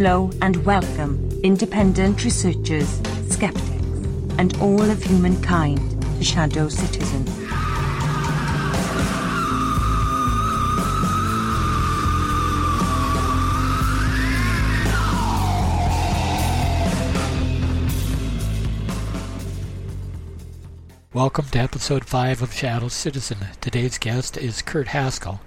Hello and welcome, independent researchers, skeptics, and all of humankind to Shadow Citizen. Welcome to episode 5 of Shadow Citizen. Today's guest is Kurt Haskell.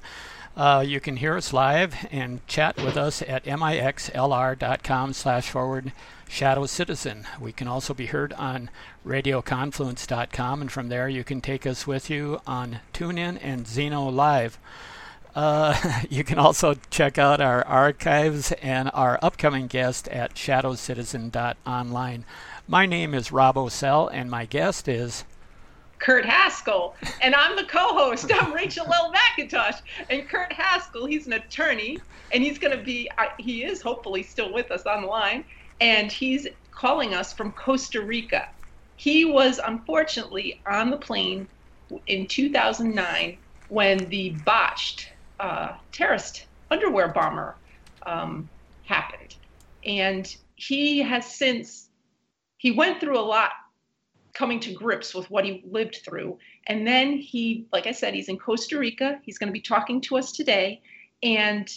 Uh, you can hear us live and chat with us at mixlr.com slash forward shadow citizen. We can also be heard on radioconfluence.com, and from there you can take us with you on TuneIn and Zeno Live. Uh, you can also check out our archives and our upcoming guest at shadowcitizen.online. My name is Rob Ocel, and my guest is Kurt Haskell, and I'm the co-host. I'm Rachel L. McIntosh, and Kurt Haskell. He's an attorney, and he's going to be. Uh, he is hopefully still with us on the line, and he's calling us from Costa Rica. He was unfortunately on the plane in 2009 when the botched uh, terrorist underwear bomber um, happened, and he has since. He went through a lot coming to grips with what he lived through. And then he, like I said, he's in Costa Rica. He's going to be talking to us today. And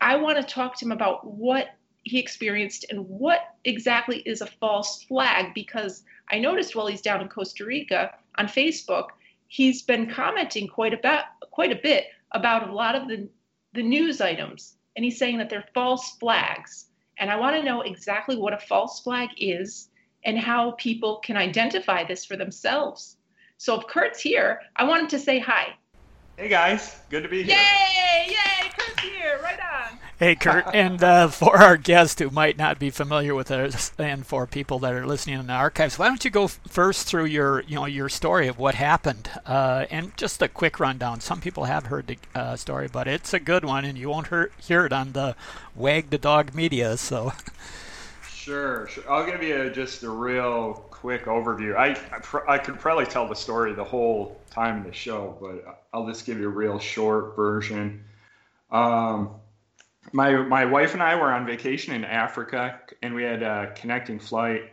I want to talk to him about what he experienced and what exactly is a false flag because I noticed while he's down in Costa Rica on Facebook, he's been commenting quite a bit, quite a bit about a lot of the, the news items. And he's saying that they're false flags. And I want to know exactly what a false flag is and how people can identify this for themselves. So if Kurt's here, I want him to say hi. Hey guys, good to be here. Yay! Yay! Kurt's here. Right on. Hey Kurt, and uh, for our guests who might not be familiar with us, and for people that are listening in the archives, why don't you go first through your, you know, your story of what happened, uh, and just a quick rundown. Some people have heard the uh, story, but it's a good one, and you won't hear, hear it on the Wag the Dog media. So. Sure, sure. I'll give you just a real quick overview. I, I, pr- I, could probably tell the story the whole time in the show, but I'll just give you a real short version. Um, my my wife and I were on vacation in Africa, and we had a connecting flight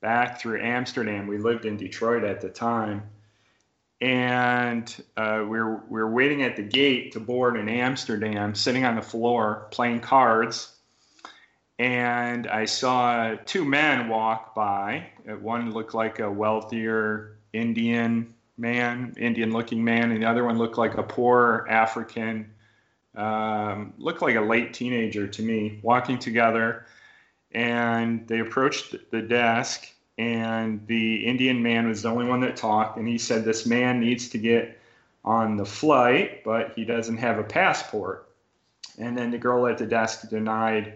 back through Amsterdam. We lived in Detroit at the time, and uh, we were we were waiting at the gate to board in Amsterdam, sitting on the floor playing cards and I saw two men walk by. Uh, one looked like a wealthier Indian man, Indian looking man, and the other one looked like a poor African, um, looked like a late teenager to me, walking together. And they approached the desk, and the Indian man was the only one that talked. And he said, This man needs to get on the flight, but he doesn't have a passport. And then the girl at the desk denied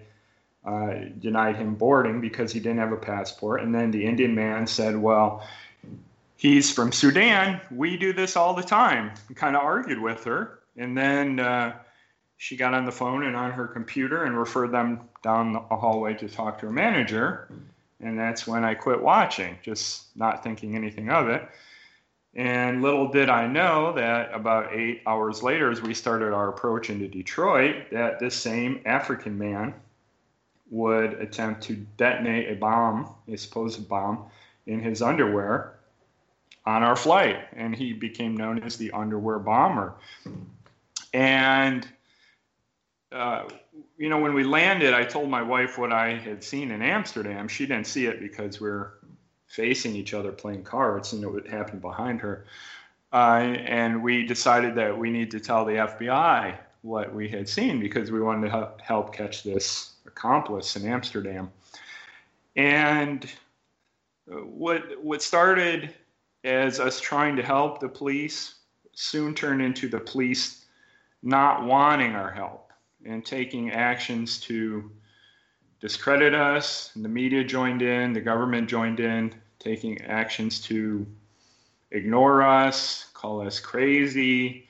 uh, denied him boarding because he didn't have a passport. And then the Indian man said, Well, he's from Sudan. We do this all the time. kind of argued with her. And then uh, she got on the phone and on her computer and referred them down the hallway to talk to her manager. And that's when I quit watching, just not thinking anything of it. And little did I know that about eight hours later, as we started our approach into Detroit, that this same African man would attempt to detonate a bomb, a supposed bomb, in his underwear on our flight. And he became known as the underwear bomber. And, uh, you know, when we landed, I told my wife what I had seen in Amsterdam. She didn't see it because we are facing each other playing cards and it would happen behind her. Uh, and we decided that we need to tell the FBI what we had seen because we wanted to help catch this accomplice in Amsterdam. And what what started as us trying to help the police soon turned into the police not wanting our help and taking actions to discredit us. And the media joined in, the government joined in, taking actions to ignore us, call us crazy,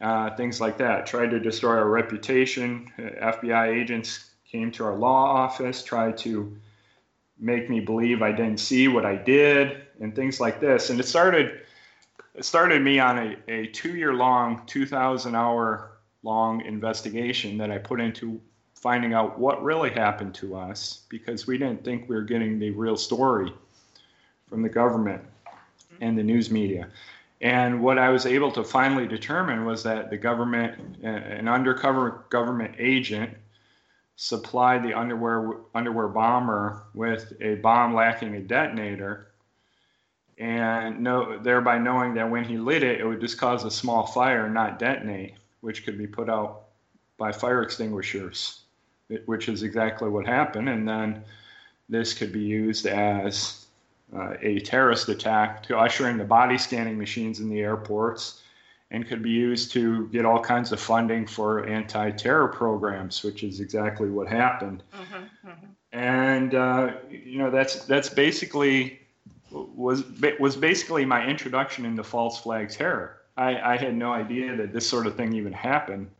uh, things like that. Tried to destroy our reputation. FBI agents came to our law office, tried to make me believe I didn't see what I did, and things like this. And it started it started me on a, a two year long, 2,000 hour long investigation that I put into finding out what really happened to us because we didn't think we were getting the real story from the government and the news media. And what I was able to finally determine was that the government, an undercover government agent, supplied the underwear underwear bomber with a bomb lacking a detonator, and no, thereby knowing that when he lit it, it would just cause a small fire, and not detonate, which could be put out by fire extinguishers, which is exactly what happened. And then this could be used as uh, a terrorist attack to usher in the body scanning machines in the airports and could be used to get all kinds of funding for anti-terror programs, which is exactly what happened. Mm-hmm, mm-hmm. And uh, you know that's that's basically was was basically my introduction into false flag terror. I, I had no idea that this sort of thing even happened,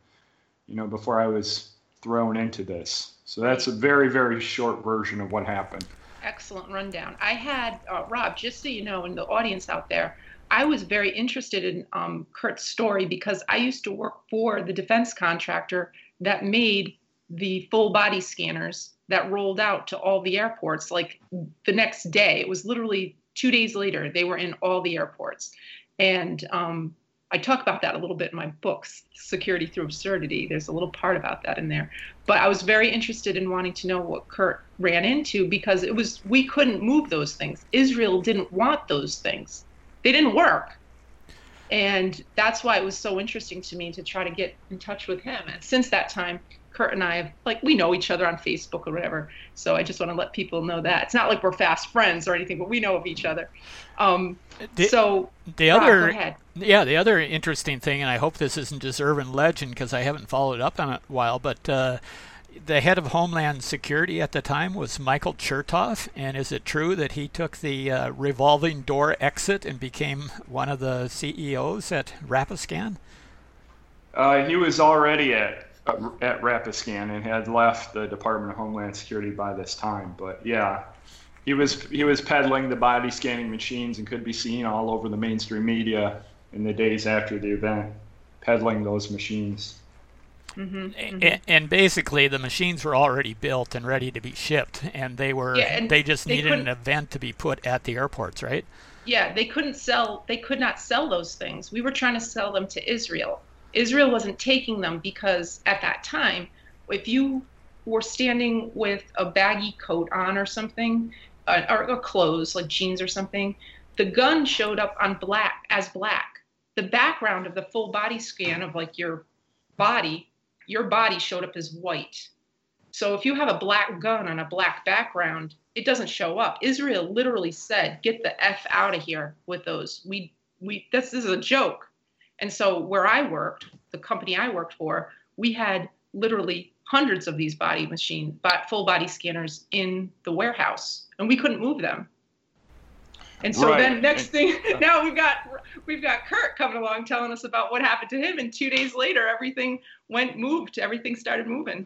you know, before I was thrown into this. So that's a very very short version of what happened excellent rundown. I had uh, Rob, just so you know, in the audience out there, I was very interested in um, Kurt's story because I used to work for the defense contractor that made the full body scanners that rolled out to all the airports like the next day. It was literally two days later, they were in all the airports. And um, I talk about that a little bit in my books, Security Through Absurdity. There's a little part about that in there. But I was very interested in wanting to know what Kurt ran into because it was we couldn't move those things. Israel didn't want those things. They didn't work. And that's why it was so interesting to me to try to get in touch with him. And since that time, Kurt and I have like we know each other on Facebook or whatever. So I just want to let people know that it's not like we're fast friends or anything, but we know of each other. Um, the, so the Rob, other, yeah, the other interesting thing, and I hope this isn't just urban legend because I haven't followed up on it a while, but. Uh, the head of Homeland Security at the time was Michael Chertoff, and is it true that he took the uh, revolving door exit and became one of the CEOs at Rapiscan? Uh, he was already at at Rapiscan and had left the Department of Homeland Security by this time. But yeah, he was he was peddling the body scanning machines and could be seen all over the mainstream media in the days after the event, peddling those machines. Mm-hmm, mm-hmm. And, basically, the machines were already built and ready to be shipped, and they were yeah, they just they needed an event to be put at the airports, right? Yeah, they couldn't sell. They could not sell those things. We were trying to sell them to Israel, Israel wasn't taking them because at that time, if you were standing with a baggy coat on or something, uh, or, or clothes like jeans or something, the gun showed up on black as black. The background of the full body scan of like your body, your body showed up as white. So if you have a black gun on a black background, it doesn't show up. Israel literally said, "Get the f out of here with those. We we this is a joke." And so where I worked, the company I worked for, we had literally hundreds of these body machine, full body scanners in the warehouse, and we couldn't move them. And so right. then next thing, now we've got we've got Kurt coming along telling us about what happened to him, and two days later, everything went moved. Everything started moving.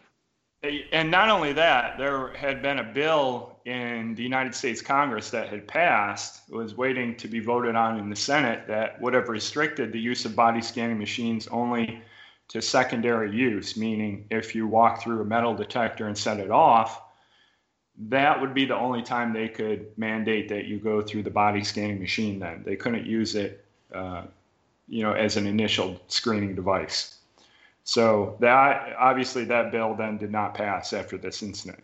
And not only that, there had been a bill in the United States Congress that had passed, was waiting to be voted on in the Senate, that would have restricted the use of body scanning machines only to secondary use, meaning if you walk through a metal detector and set it off, that would be the only time they could mandate that you go through the body scanning machine then. They couldn't use it, uh, you know, as an initial screening device. So that obviously that bill then did not pass after this incident.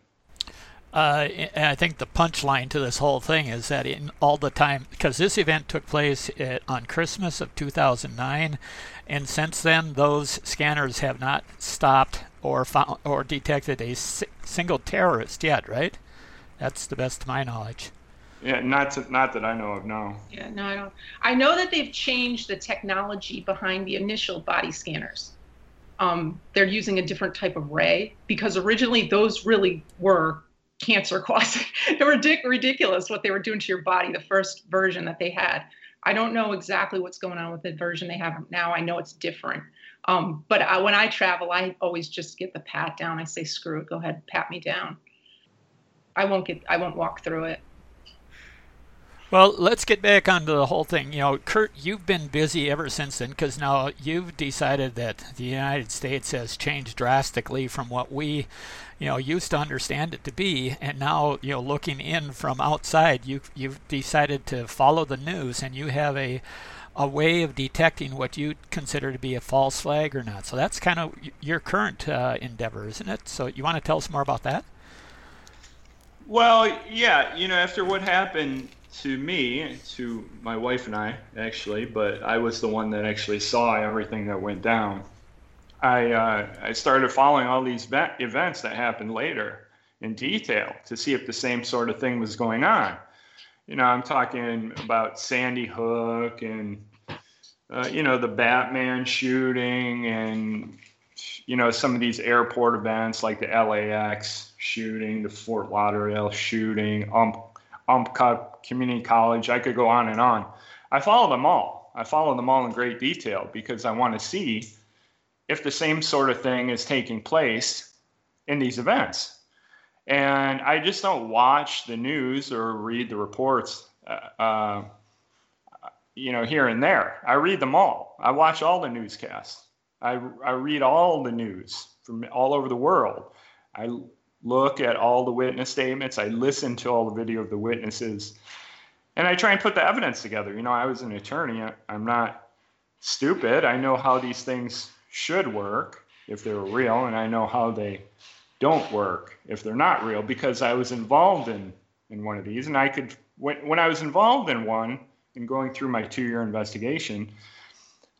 Uh, and I think the punchline to this whole thing is that in all the time, because this event took place at, on Christmas of 2009, and since then those scanners have not stopped or found or detected a si- single terrorist yet, right? That's the best to my knowledge. Yeah, not to, not that I know of. No. Yeah, no, I don't. I know that they've changed the technology behind the initial body scanners um, they're using a different type of ray because originally those really were cancer causing. they were dic- ridiculous what they were doing to your body, the first version that they had. I don't know exactly what's going on with the version they have now. I know it's different. Um, but I, when I travel, I always just get the pat down. I say, screw it, go ahead, pat me down. I won't get, I won't walk through it. Well, let's get back onto the whole thing. You know, Kurt, you've been busy ever since then because now you've decided that the United States has changed drastically from what we, you know, used to understand it to be, and now you know, looking in from outside, you you've decided to follow the news, and you have a a way of detecting what you consider to be a false flag or not. So that's kind of your current uh, endeavor, isn't it? So you want to tell us more about that? Well, yeah, you know, after what happened to me, to my wife and I, actually, but I was the one that actually saw everything that went down. I uh, I started following all these events that happened later in detail to see if the same sort of thing was going on. You know, I'm talking about Sandy Hook and uh, you know the Batman shooting and you know some of these airport events like the LAX shooting, the Fort Lauderdale shooting, um, Umpqua Community College. I could go on and on. I follow them all. I follow them all in great detail because I want to see if the same sort of thing is taking place in these events. And I just don't watch the news or read the reports, uh, uh, you know, here and there. I read them all. I watch all the newscasts. I, I read all the news from all over the world. I look at all the witness statements. I listen to all the video of the witnesses, and I try and put the evidence together. You know, I was an attorney. I'm not stupid. I know how these things should work if they're real, and I know how they don't work if they're not real because I was involved in in one of these, and I could when when I was involved in one and going through my two year investigation,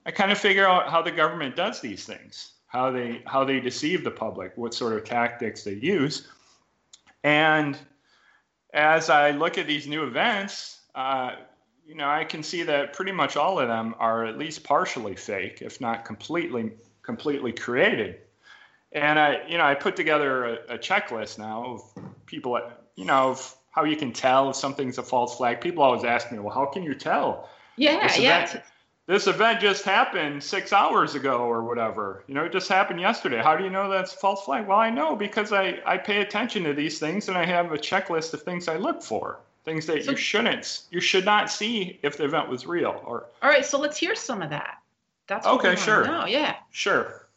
I kind of figure out how the government does these things how they how they deceive the public, what sort of tactics they use. And as I look at these new events, uh, you know, I can see that pretty much all of them are at least partially fake, if not completely completely created. And I, you know, I put together a, a checklist now of people, you know, of how you can tell if something's a false flag. People always ask me, well, how can you tell? Yeah, yeah this event just happened six hours ago or whatever. You know, it just happened yesterday. How do you know that's false flag? Well, I know because I, I pay attention to these things and I have a checklist of things I look for. Things that so, you shouldn't, you should not see if the event was real. Or all right, so let's hear some of that. That's okay. Sure. No, yeah. Sure.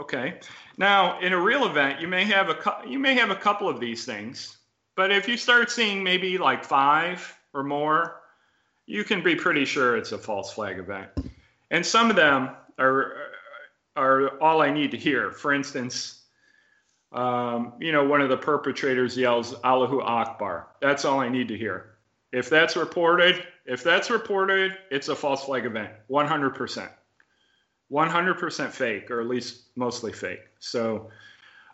Okay. Now, in a real event, you may have a you may have a couple of these things, but if you start seeing maybe like five or more, you can be pretty sure it's a false flag event. And some of them are are all I need to hear. For instance, um, you know, one of the perpetrators yells Allahu Akbar. That's all I need to hear. If that's reported, if that's reported, it's a false flag event. 100%. 100% fake, or at least mostly fake. So,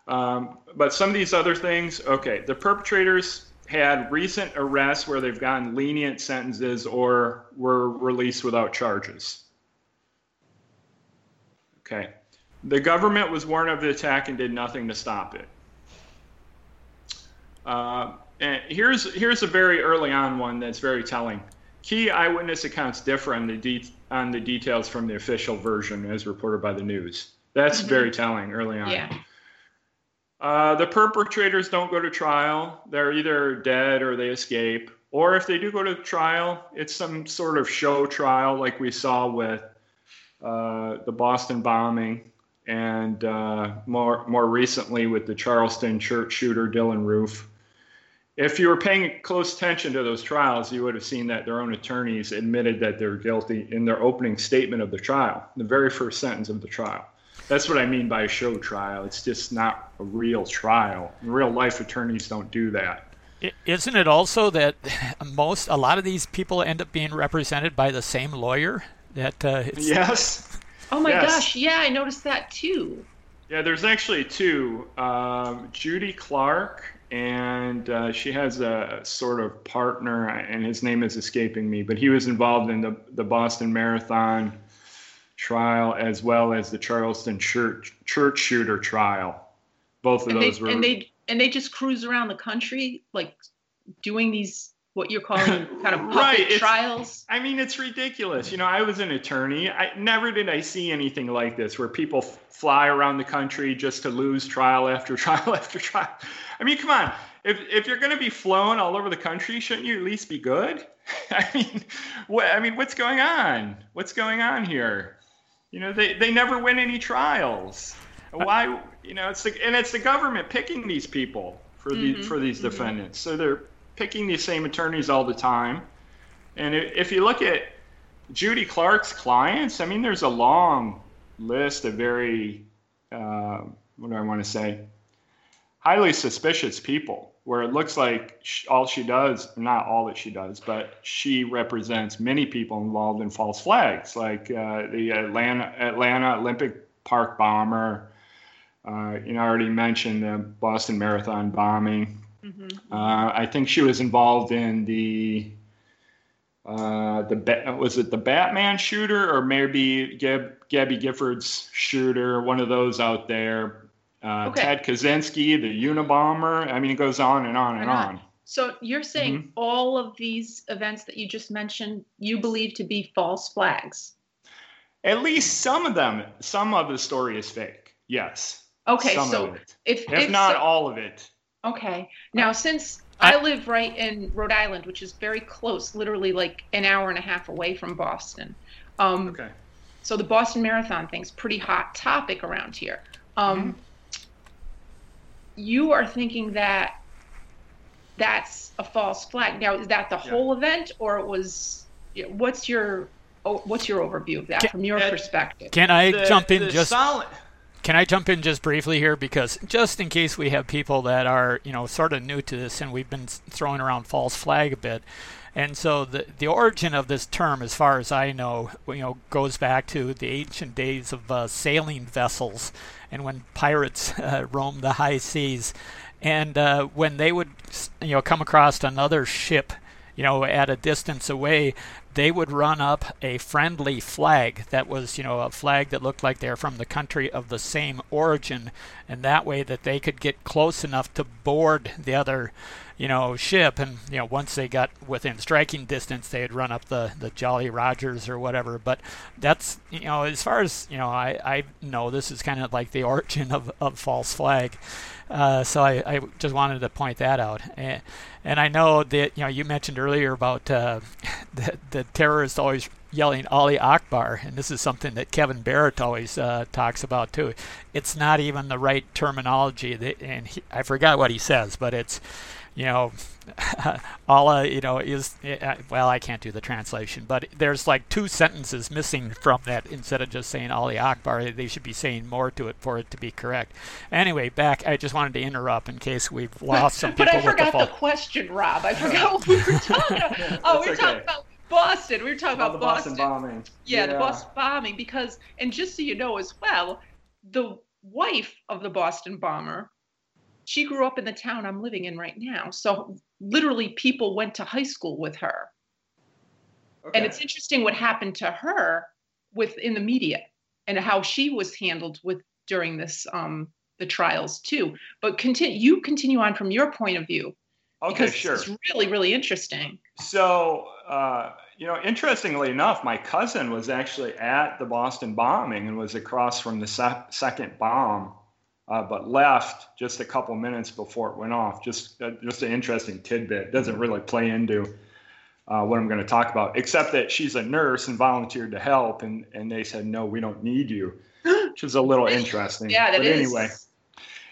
um, but some of these other things, okay, the perpetrators had recent arrests where they've gotten lenient sentences or were released without charges. Okay. The government was warned of the attack and did nothing to stop it. Uh, and here's here's a very early on one that's very telling. Key eyewitness accounts differ on the de- on the details from the official version as reported by the news. That's mm-hmm. very telling early on. Yeah. Uh, the perpetrators don't go to trial. They're either dead or they escape. Or if they do go to trial, it's some sort of show trial like we saw with uh, the Boston bombing and uh, more, more recently with the Charleston church shooter Dylann Roof. If you were paying close attention to those trials, you would have seen that their own attorneys admitted that they're guilty in their opening statement of the trial, the very first sentence of the trial. That's what I mean by a show trial. It's just not a real trial. Real life attorneys don't do that. Isn't it also that most, a lot of these people end up being represented by the same lawyer? That uh, yes. Oh my yes. gosh! Yeah, I noticed that too. Yeah, there's actually two. Um, Judy Clarke, and uh, she has a sort of partner, and his name is escaping me, but he was involved in the the Boston Marathon trial as well as the Charleston church church shooter trial. Both of and those they, were and they and they just cruise around the country like doing these what you're calling kind of Right, it's- trials. I mean, it's ridiculous. You know, I was an attorney. I never did I see anything like this where people f- fly around the country just to lose trial after trial after trial. I mean, come on. If if you're going to be flown all over the country, shouldn't you at least be good? I mean, what I mean, what's going on? What's going on here? You know, they they never win any trials. Why? You know, it's the and it's the government picking these people for the Mhm, for these mhm. defendants. So they're picking these same attorneys all the time. And if you look at Judy Clarke's clients, I mean, there's a long list of very, uh, what do I want to say, highly suspicious people where it looks like all she does, not all that she does, but she represents many people involved in false flags, like uh, the Atlanta, Atlanta Olympic Park bomber. Uh, you know, I already mentioned the Boston Marathon bombing. Mhm. Uh, I think she was involved in the uh, the was it the Batman shooter or maybe Gab, Gabby Giffords' shooter, one of those out there. Uh, Okay. Ted Kaczynski, the Unabomber. I mean, it goes on and on and on. on. So you're saying Mm-hmm. all of these events that you just mentioned, you believe to be false flags? At least some of them, some of the story is fake. Yes. Okay, some so of it. if if not so- all of it. Okay. Now, since I- I, live right in Rhode Island, which is very close, literally like an hour and a half away from Boston. Um, Okay. So the Boston Marathon thing's pretty hot topic around here. Um, You are thinking that that's a false flag. Now, is that the Yeah. whole event, or it was? What's your oh, what's your overview of that Can- from your uh, perspective? Can I The- jump in just solid- Can I jump in just briefly here because just in case we have people that are you know sort of new to this and we've been throwing around false flag a bit, and so the the origin of this term, as far as I know, you know, goes back to the ancient days of uh, sailing vessels, and when pirates uh, roamed the high seas, and uh, when they would you know come across another ship, you know, at a distance away, they would run up a friendly flag that was, you know, a flag that looked like they're from the country of the same origin, and that way that they could get close enough to board the other, you know, ship, and you know, once they got within striking distance, they'd run up the the Jolly Rogers or whatever. But that's, you know, as far as you know, I I know this is kind of like the origin of of false flag. Uh, so I, I just wanted to point that out. And, and I know that you know you mentioned earlier about uh, the, the terrorists always yelling Ali Akbar, and this is something that Kevin Barrett always uh, talks about too. It's not even the right terminology, that, and he, I forgot what he says, but it's you know, Allah, you know, is uh, well, I can't do the translation, but there's like two sentences missing from that. Instead of just saying Ali Akbar, they should be saying more to it for it to be correct. Anyway, back. I just wanted to interrupt in case we've lost some people but I with the forgot the question, Rob. I forgot what we were talking about. Oh, we were That's talking about Boston. We were talking About about, the Boston bombing. Yeah, the Boston bombing. Because, and just so you know as well, the wife of the Boston bomber, she grew up in the town I'm living in right now. So literally, people went to high school with her. Okay. And it's interesting what happened to her within the media and how she was handled with during this um the trials too. But continue you continue on from your point of view okay, because sure. it's really really interesting. So, uh, you know, interestingly enough, my cousin was actually at the Boston bombing and was across from the se- second bomb, uh, but left just a couple minutes before it went off. Just, uh, just an interesting tidbit. Doesn't really play into uh, what I'm going to talk about, except that she's a nurse and volunteered to help, and and they said no, we don't need you, which is a little interesting. Yeah, that but is. anyway.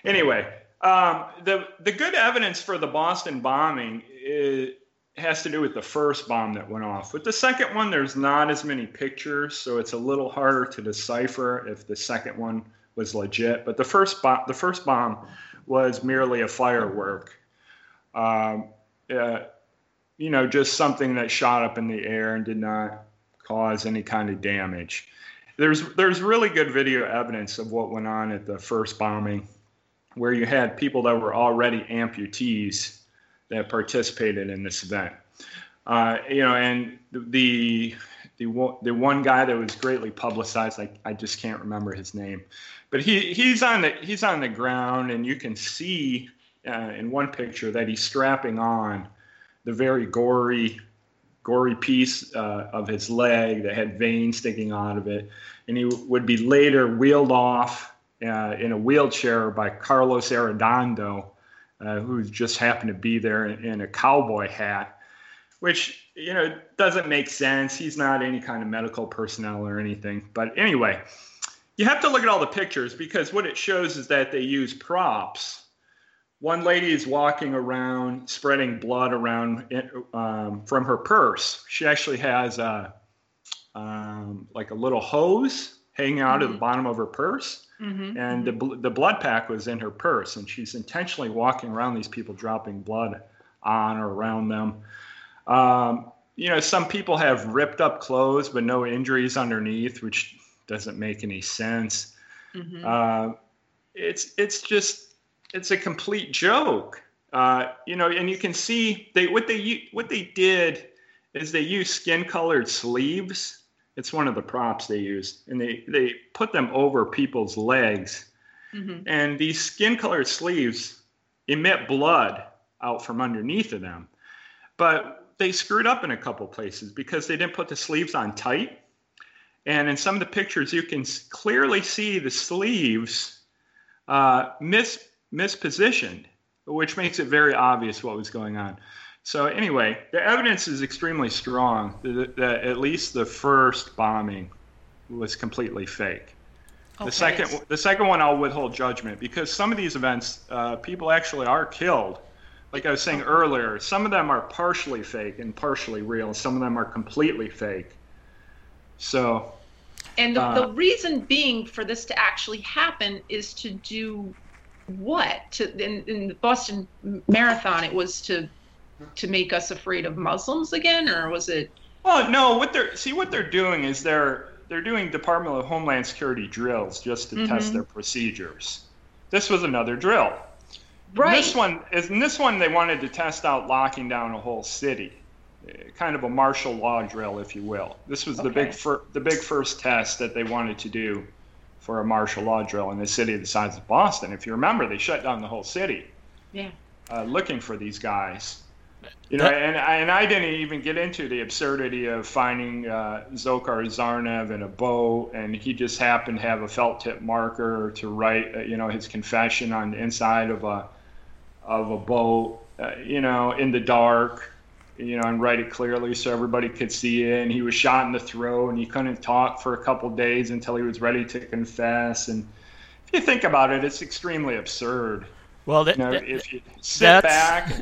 Anyway, um, the the good evidence for the Boston bombing is, has to do with the first bomb that went off. With the second one, there's not as many pictures, so it's a little harder to decipher if the second one was legit. But the first bomb, the first bomb, was merely a firework. Um, uh, you know, just something that shot up in the air and did not cause any kind of damage. There's there's really good video evidence of what went on at the first bombing, where you had people that were already amputees that participated in this event. Uh, you know, and the the the one guy that was greatly publicized, like I just can't remember his name, but he he's on the he's on the ground, and you can see uh, in one picture that he's strapping on the very gory, gory piece uh, of his leg that had veins sticking out of it, and he would be later wheeled off uh, in a wheelchair by Carlos Arredondo, uh, who just happened to be there in, in a cowboy hat, which you know doesn't make sense. He's not any kind of medical personnel or anything. But anyway, you have to look at all the pictures because what it shows is that they use props. One lady is walking around spreading blood around um, from her purse. She actually has a um, like a little hose hanging out mm-hmm. of the bottom of her purse. Mm-hmm. And the, the blood pack was in her purse, and she's intentionally walking around these people, dropping blood on or around them. Um, you know, some people have ripped up clothes but no injuries underneath, which doesn't make any sense. Mm-hmm. Uh, it's it's just it's a complete joke. Uh, you know, and you can see they what they what they did is they used skin colored sleeves it's one of the props they use, and they they put them over people's legs, mm-hmm. and these skin colored sleeves emit blood out from underneath of them, but they screwed up in a couple places because they didn't put the sleeves on tight, and in some of the pictures you can clearly see the sleeves uh, mis mispositioned, which makes it very obvious what was going on. So anyway, the evidence is extremely strong that, that at least the first bombing was completely fake. Okay. The second, the second one, I'll withhold judgment because some of these events, uh, people actually are killed. Like I was saying earlier, some of them are partially fake and partially real. Some of them are completely fake. So. And the, uh, the reason being for this to actually happen is to do what? To in, in the Boston Marathon, it was to to make us afraid of Muslims again, or was it? Well, no. What they're see what they're doing is they're they're doing Department of Homeland Security drills just to mm-hmm. test their procedures. This was another drill. Right. this one is in this one they wanted to test out locking down a whole city, kind of a martial law drill, if you will. This was okay. the big fir- the big first test that they wanted to do for a martial law drill in a city the size of Boston. If you remember, they shut down the whole city. Yeah. Uh, looking for these guys. You know, and and I didn't even get into the absurdity of finding uh, Dzhokhar Tsarnaev in a boat, and he just happened to have a felt tip marker to write, uh, you know, his confession on the inside of a of a boat, uh, you know, in the dark, you know, and write it clearly so everybody could see it. And he was shot in the throat, and he couldn't talk for a couple days until he was ready to confess. And if you think about it, it's extremely absurd. Well, that, you know, that, if you sit back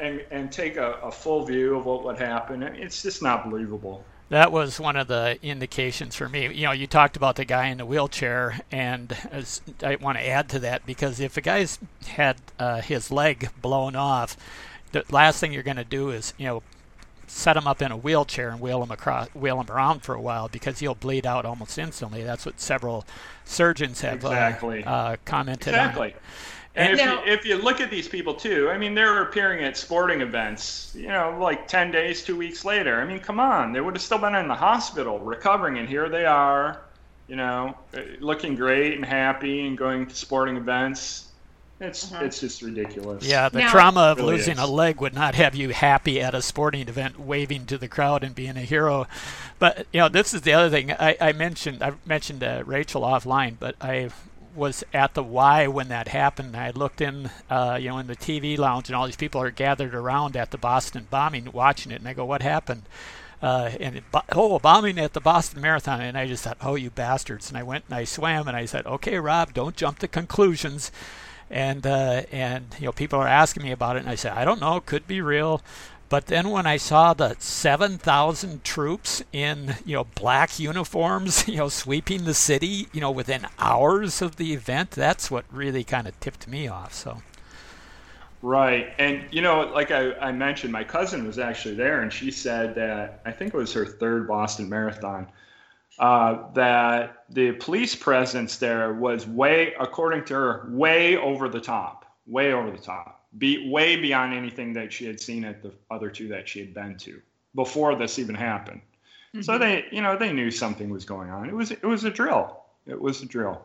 and and take a, a full view of what would happen. It's just not believable. That was one of the indications for me. You know, you talked about the guy in the wheelchair, and I want to add to that because if a guy's had uh, his leg blown off, the last thing you're going to do is, you know, set him up in a wheelchair and wheel him across, wheel him around for a while because he'll bleed out almost instantly. That's what several surgeons have uh, exactly. uh, uh, commented exactly. on. And if, now, you, if you look at these people too, I mean, they're appearing at sporting events, you know, like 10 days, two weeks later. I mean, come on, they would have still been in the hospital recovering, and here they are, you know, looking great and happy and going to sporting events. It's uh-huh. it's just ridiculous. Yeah, the now, trauma of really losing is. a leg would not have you happy at a sporting event, waving to the crowd and being a hero. But you know, this is the other thing I, I mentioned. I mentioned uh, Rachel offline, but I was at the Y when that happened. I looked in, uh, you know, in the TV lounge, and all these people are gathered around at the Boston bombing, watching it. And I go, "What happened?" Uh, and it, oh, a bombing at the Boston Marathon. And I just thought, "Oh, you bastards!" And I went and I swam, and I said, "Okay, Rob, don't jump to conclusions." And uh, and you know, people are asking me about it, and I said, "I don't know. Could be real." But then when I saw the 7,000 troops in, you know, black uniforms, you know, sweeping the city, you know, within hours of the event, that's what really kind of tipped me off. So. Right. And, you know, like I, I mentioned, my cousin was actually there, and she said that I think it was her third Boston Marathon. Uh, that the police presence there was way, according to her, way over the top, way over the top be way beyond anything that she had seen at the other two that she had been to before this even happened. Mm-hmm. So they, you know, they knew something was going on. It was it was a drill. It was a drill.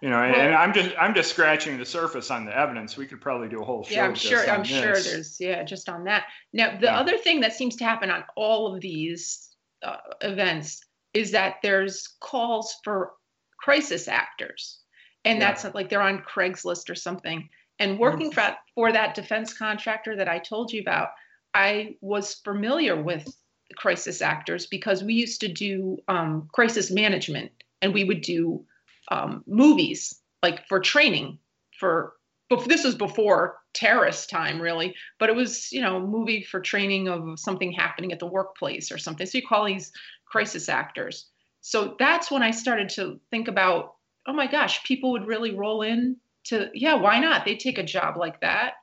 You know, and, and I'm just I'm just scratching the surface on the evidence. We could probably do a whole show. Yeah, I'm sure. I'm sure there's yeah, just on that. Now, the Yeah. other thing that seems to happen on all of these uh, events is that there's calls for crisis actors, and Yeah. that's like they're on Craigslist or something. And working for for that defense contractor that I told you about, I was familiar with crisis actors because we used to do um, crisis management, and we would do um, movies like for training for but this was before terrorist time really. But it was you know a movie for training of something happening at the workplace or something. So you call these crisis actors so that's when i started to think about oh my gosh people would really roll in to yeah why not they take a job like that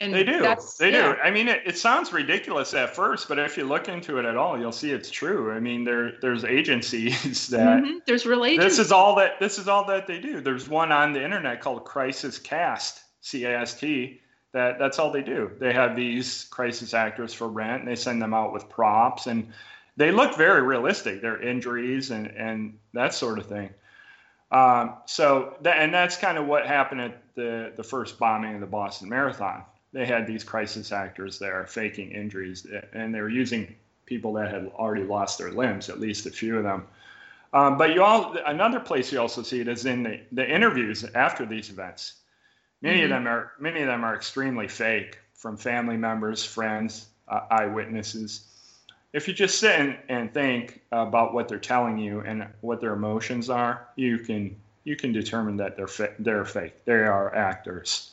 and They do. They yeah. do. I mean, it, it sounds ridiculous at first, but if you look into it at all, you'll see it's true. I mean, there there's agencies that Mhm. there's relations this is all that this is all that they do. There's one on the internet called Crisis Cast, C A S T. That that's all they do. They have these crisis actors for rent, and they send them out with props, and they look very realistic. Their injuries and and that sort of thing. Um, so that and that's kind of what happened at the the first bombing of the Boston Marathon. They had these crisis actors there faking injuries, and they were using people that had already lost their limbs, at least a few of them. Um, but you all another place you also see it is in the, the interviews after these events. Many Mhm. of them are many of them are extremely fake from family members, friends, uh, eyewitnesses. If you just sit and, and think about what they're telling you and what their emotions are, you can you can determine that they're fa- they're fake. They are actors.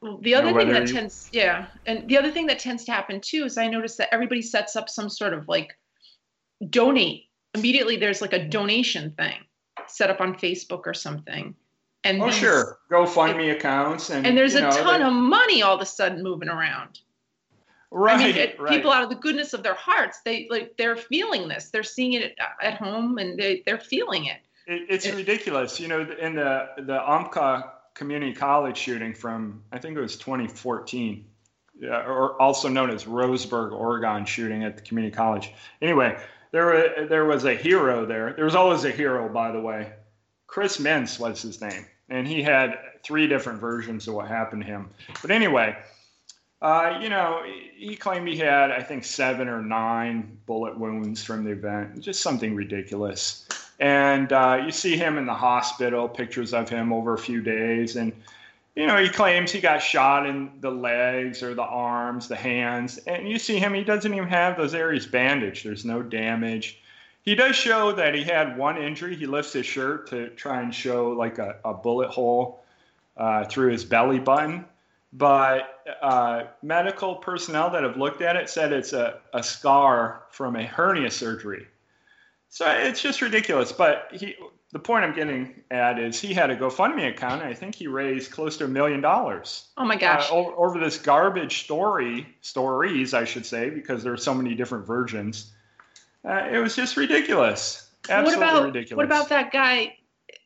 Well, the other know, thing that you- tends, yeah, and the other thing that tends to happen too is I notice that everybody sets up some sort of like donate immediately. There's like a donation thing set up on Facebook or something, and Oh sure, GoFundMe accounts and and there's you a know, ton they- of money all of a sudden moving around. Right, I mean, it, right. people out of the goodness of their hearts, they like they're feeling this. They're seeing it at, home, and they they're feeling it. It, it's It- ridiculous. You know, in the the Umpqua Community College shooting from I think it was 2014, yeah, or also known as Roseburg, Oregon shooting at the community college. Anyway, there there was a hero there. There was always a hero, by the way. Chris Mintz was his name, and he had three different versions of what happened to him. But anyway. Uh, you know, he claimed he had, I think, seven or nine bullet wounds from the event. Just something ridiculous and uh, you see him in the hospital pictures of him over a few days and you know he claims he got shot in the legs or the arms the hands and you see him he doesn't even have those areas bandaged there's no damage he does show that he had one injury he lifts his shirt to try and show like a, a bullet hole uh, through his belly button but uh, medical personnel that have looked at it said it's a, a scar from a hernia surgery so it's just ridiculous. But he, the point I'm getting at is he had a GoFundMe account, and I think he raised close to a million dollars Oh my uh, gosh! over, over this garbage story, stories, I should say, because there are so many different versions. Uh, it was just ridiculous. Absolutely what about ridiculous. what about that guy?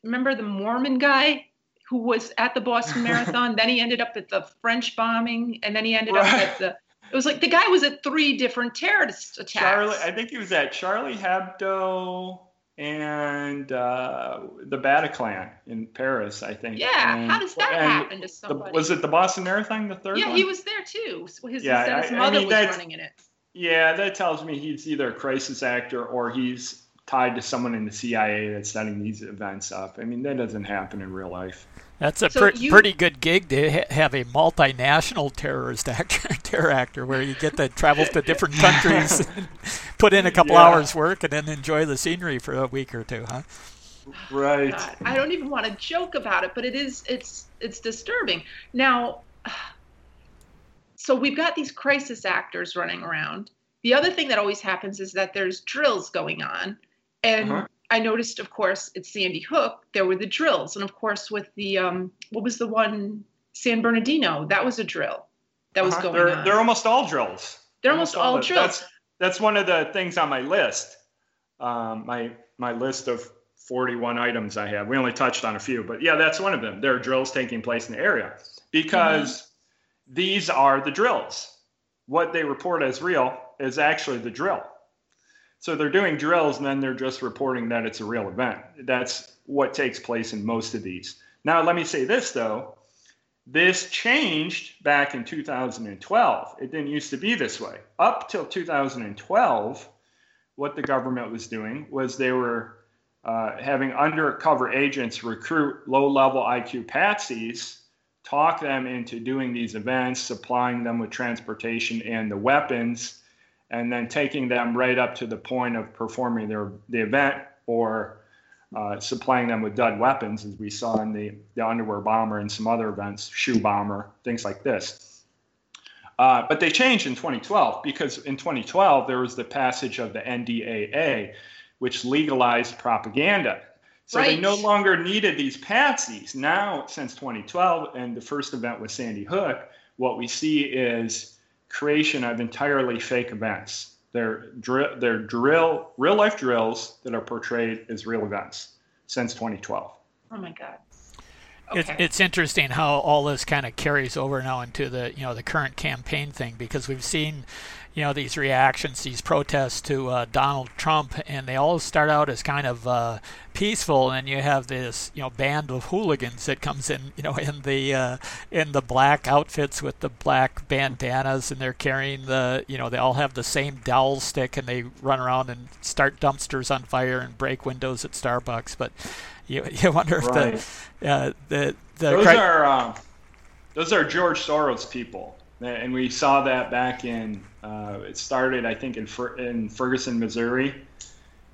Remember the Mormon guy who was at the Boston Marathon? then he ended up at the French bombing, and then he ended up at the. It was like the guy was at three different terrorist attacks. Charlie? I think he was at Charlie Hebdo and uh, the Bataclan in Paris. I think. yeah, And- how does that happen to the- somebody? was it the Boston Marathon? The third yeah, one? he was there too. His, Yeah, his I- I mother mean, was running in it. Yeah, that tells me he's either a crisis actor or he's tied to someone in the CIA that's setting these events up. I mean, that doesn't happen in real life. That's a So pre- you- pretty good gig to ha- have a multinational terrorist actor, terror actor, where you get to travel to different countries, put in a couple Yeah. hours work, and then enjoy the scenery for a week or two, huh? Right. God, I don't even want to joke about it, but it is it's it's disturbing. Now, so we've got these crisis actors running around. The other thing that always happens is that there's drills going on, and Uh-huh. I noticed, of course, at Sandy Hook there were the drills, and of course with the um, what was the one San Bernardino? That was a drill that was Uh-huh. going they're, on. They're almost all drills. They're almost all the- drills. That's, that's one of the things on my list. Um, my my list of 41 items I have. We only touched on a few, but yeah, that's one of them. There are drills taking place in the area because Mm-hmm. these are the drills. What they report as real is actually the drill. So they're doing drills and then they're just reporting that it's a real event. That's what takes place in most of these. Now, let me say this though. This changed back in 2012. It didn't used to be this way. Up till 2012, what the government was doing was they were uh, having undercover agents recruit low level IQ patsies, talk them into doing these events, supplying them with transportation and the weapons and then taking them right up to the point of performing their the event or uh, supplying them with dud weapons, as we saw in the, the underwear bomber and some other events, shoe bomber, things like this. Uh, but they changed in 2012 because in 2012 there was the passage of the NDAA, which legalized propaganda. So right. they no longer needed these patsies. Now, since 2012 and the first event with Sandy Hook, what we see is creation of entirely fake events. They're, dr- they're drill, real life drills that are portrayed as real events since 2012. Oh my God. Okay. It's, it's interesting how all this kind of carries over now into the you know the current campaign thing because we've seen you know these reactions, these protests to uh, Donald Trump, and they all start out as kind of uh, peaceful, and you have this you know band of hooligans that comes in you know in the uh, in the black outfits with the black bandanas, and they're carrying the you know they all have the same dowel stick, and they run around and start dumpsters on fire and break windows at Starbucks, but you you wonder if right. the uh, the the those cri- are um, those are George Soros people and we saw that back in uh, it started I think in in Ferguson, Missouri,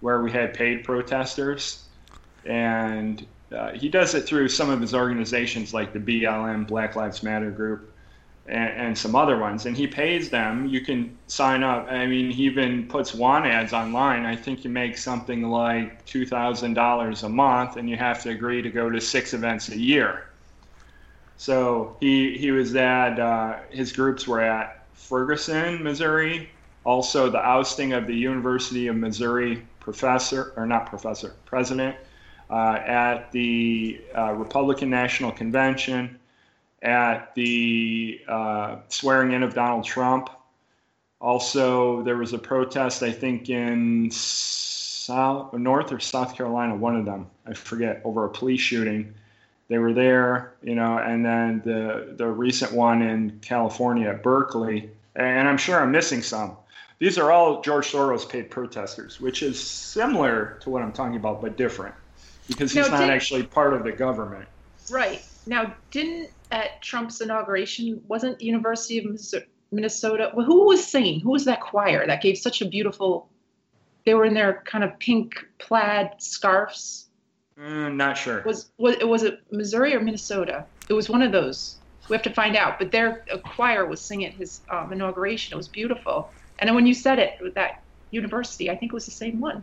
where we had paid protesters, and uh, he does it through some of his organizations like the BLM Black Lives Matter group. And, and some other ones, and he pays them. You can sign up. I mean, he even puts want ads online. I think you make something like two thousand dollars a month, and you have to agree to go to six events a year so he he was at uh, his groups were at Ferguson, Missouri. Also, the ousting of the University of Missouri professor or not professor president uh, at the uh, Republican National Convention, at the uh, swearing in of Donald Trump. Also, there was a protest, I think, in South, North or South Carolina, one of them, I forget, over a police shooting they were there, you know, and then the the recent one in California at Berkeley, and I'm sure I'm missing some. These are all George Soros paid protesters, which is similar to what I'm talking about, but different because he's now, not actually part of the government. Right. Now, didn't at Trump's inauguration, wasn't University of Minnesota, well, who was singing? Who was that choir that gave such a beautiful, they were in their kind of pink plaid scarves? Mm, not sure. Was was was it Missouri or Minnesota? It was one of those. We have to find out. But their choir was singing at his um, inauguration. It was beautiful. And then when you said it, that university, I think it was the same one.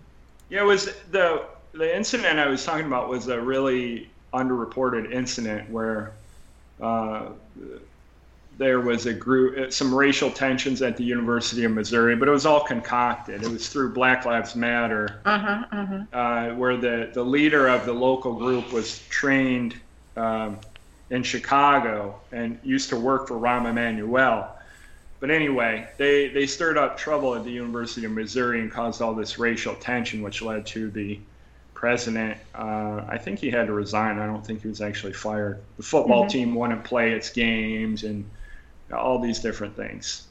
Yeah, it was the the incident I was talking about was a really underreported incident where uh, there was a group, uh, some racial tensions at the University of Missouri, but it was all concocted. It was through Black Lives Matter, uh-huh, uh-huh. Uh, where the, the leader of the local group was trained um, in Chicago and used to work for Rahm Emanuel. But anyway, they, they stirred up trouble at the University of Missouri and caused all this racial tension, which led to the president. Uh, I think he had to resign. I don't think he was actually fired. The football mm-hmm. team wouldn't play its games, and all these different things.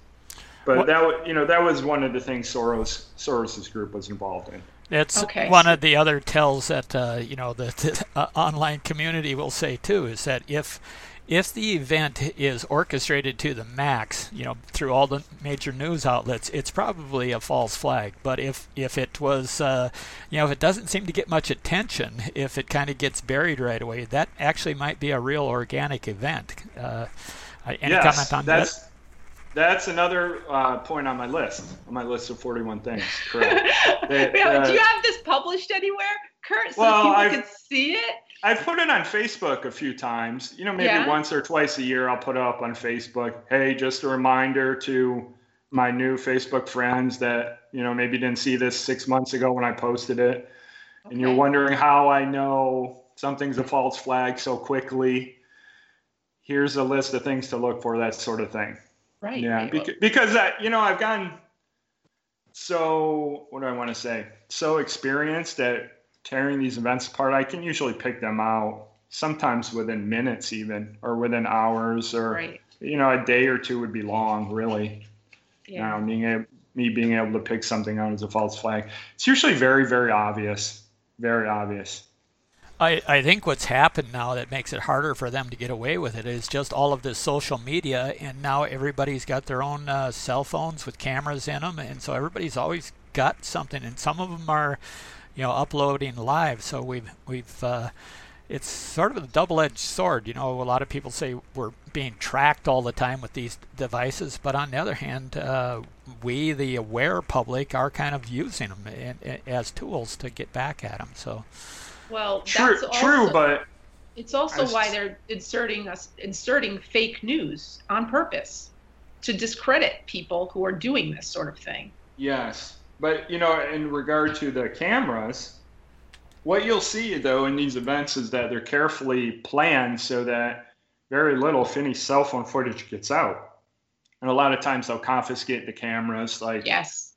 But what? that you know that was one of the things Soros Soros's group was involved in. It's okay. one of the other tells that uh, you know the, the uh, online community will say too is that if if the event is orchestrated to the max, you know, through all the major news outlets, it's probably a false flag. But if if it was, uh, you know, if it doesn't seem to get much attention, if it kind of gets buried right away, that actually might be a real organic event. Uh, any yes, comment on that's, that? That's another uh, point on my list, on my list of 41 things. Correct. that, uh, Do you have this published anywhere, Kurt, so well, people I've, can see it? I've put it on Facebook a few times. You know, maybe yeah. once or twice a year, I'll put it up on Facebook. Hey, just a reminder to my new Facebook friends that you know maybe didn't see this six months ago when I posted it, okay. and you're wondering how I know something's a false flag so quickly here's a list of things to look for, that sort of thing. Right. Yeah, right. Beca- because that you know I've gotten so what do I want to say? So experienced at tearing these events apart, I can usually pick them out sometimes within minutes, even or within hours, or Right. you know, a day or two would be long, really. Yeah. Now, being able, me being able to pick something out as a false flag, it's usually very, very obvious. Very obvious. I, I think what's happened now that makes it harder for them to get away with it is just all of this social media, and now everybody's got their own uh, cell phones with cameras in them, and so everybody's always got something, and some of them are, you know, uploading live. So we've we've uh, it's sort of a double-edged sword. You know, a lot of people say we're being tracked all the time with these devices, but on the other hand, uh, we, the aware public, are kind of using them in, in, as tools to get back at them. So. Well, True, that's true, but it's also why they're inserting us inserting fake news on purpose to discredit people who are doing this sort of thing. Yes, but you know, in regard to the cameras, what you'll see though in these events is that they're carefully planned so that very little, if any, cell phone footage gets out. And a lot of times they'll confiscate the cameras. Like, Yes.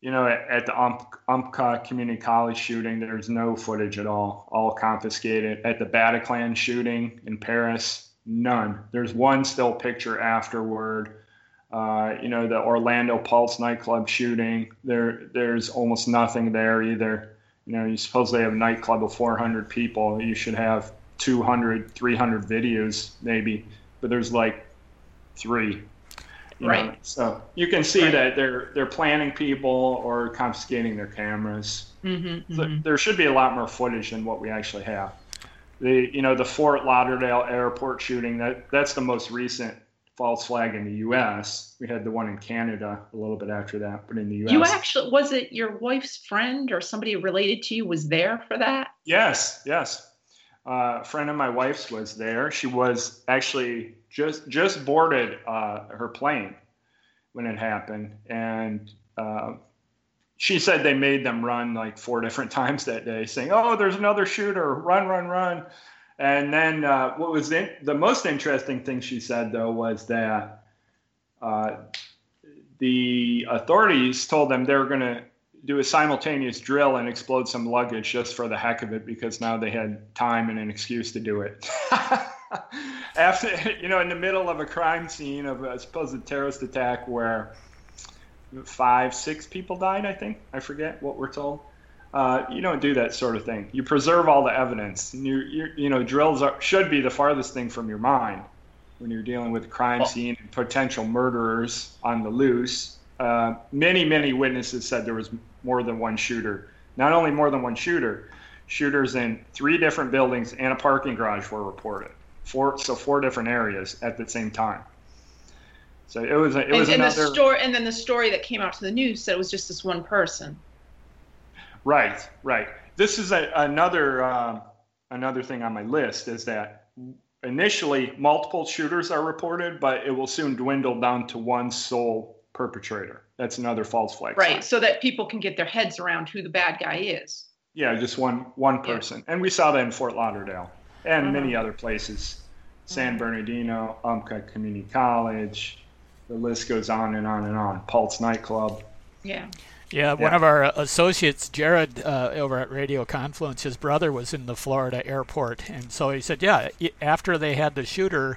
You know, at, at the Ump, Umpqua Community College shooting, there's no footage at all, all confiscated. At the Bataclan shooting in Paris, none. There's one still picture afterward. Uh, you know, the Orlando Pulse nightclub shooting, there, there's almost nothing there either. You know, you supposedly have a nightclub of 400 people. You should have 200, 300 videos maybe, but there's like three. You know. Right. So you can see Right. that they're they're planning people or confiscating their cameras. Mm-hmm, So There should be a lot more footage than what we actually have. The you know the Fort Lauderdale airport shooting that that's the most recent false flag in the U.S. We had the one in Canada a little bit after that, but in the U.S. You actually was it your wife's friend or somebody related to you was there for that? Yes, yes. Uh, a friend of my wife's was there. She was actually just just boarded uh, her plane when it happened, and uh, she said they made them run like four different times that day, saying, "Oh, there's another shooter! Run, run, run!" And then uh, what was in, the most interesting thing she said though was that uh, the authorities told them they were going to do a simultaneous drill and explode some luggage just for the heck of it because now they had time and an excuse to do it. After you know, in the middle of a crime scene of a supposed terrorist attack where five, six people died, I think. I forget what we're told. Uh, you don't do that sort of thing. You preserve all the evidence. You, you, you know, drills are, should be the farthest thing from your mind when you're dealing with a crime Well- scene and potential murderers on the loose. Uh, many, many witnesses said there was more than one shooter. Not only more than one shooter, shooters in three different buildings and a parking garage were reported. Four, so four different areas at the same time. So it was, a, it And, was and the another. story and then the story that came out to the news said it was just this one person. Right, right. This is a, another um, another thing on my list is that initially multiple shooters are reported, but it will soon dwindle down to one sole perpetrator. That's another false flag. Right. sign. So that people can get their heads around who the bad guy is. Yeah, just one one Yeah. person, and we saw that in Fort Lauderdale and Mhm. many other places, San Bernardino, Umpqua Community College. The list goes on and on and on. Pulse nightclub. Yeah. Yeah, one Yeah. of our associates, Jared, uh, over at Radio Confluence, his brother was in the Florida airport, and so he said, yeah, after they had the shooter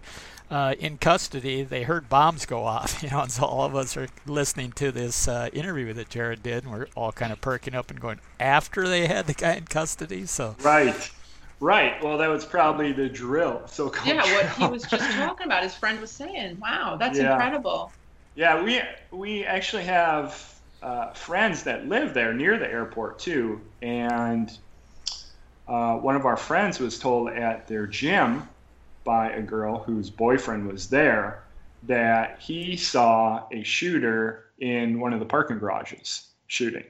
uh, in custody, they heard bombs go off. You know, and so all of us are listening to this uh, interview that Jared did, and we're all kind of perking up and going, after they had the guy in custody. So Right, right. Well, that was probably the drill. So Yeah, what he was just talking about, his friend was saying, Wow, that's Yeah. incredible. Yeah, we we actually have uh, friends that live there near the airport too, and uh, one of our friends was told at their gym by a girl whose boyfriend was there that he saw a shooter in one of the parking garages shooting.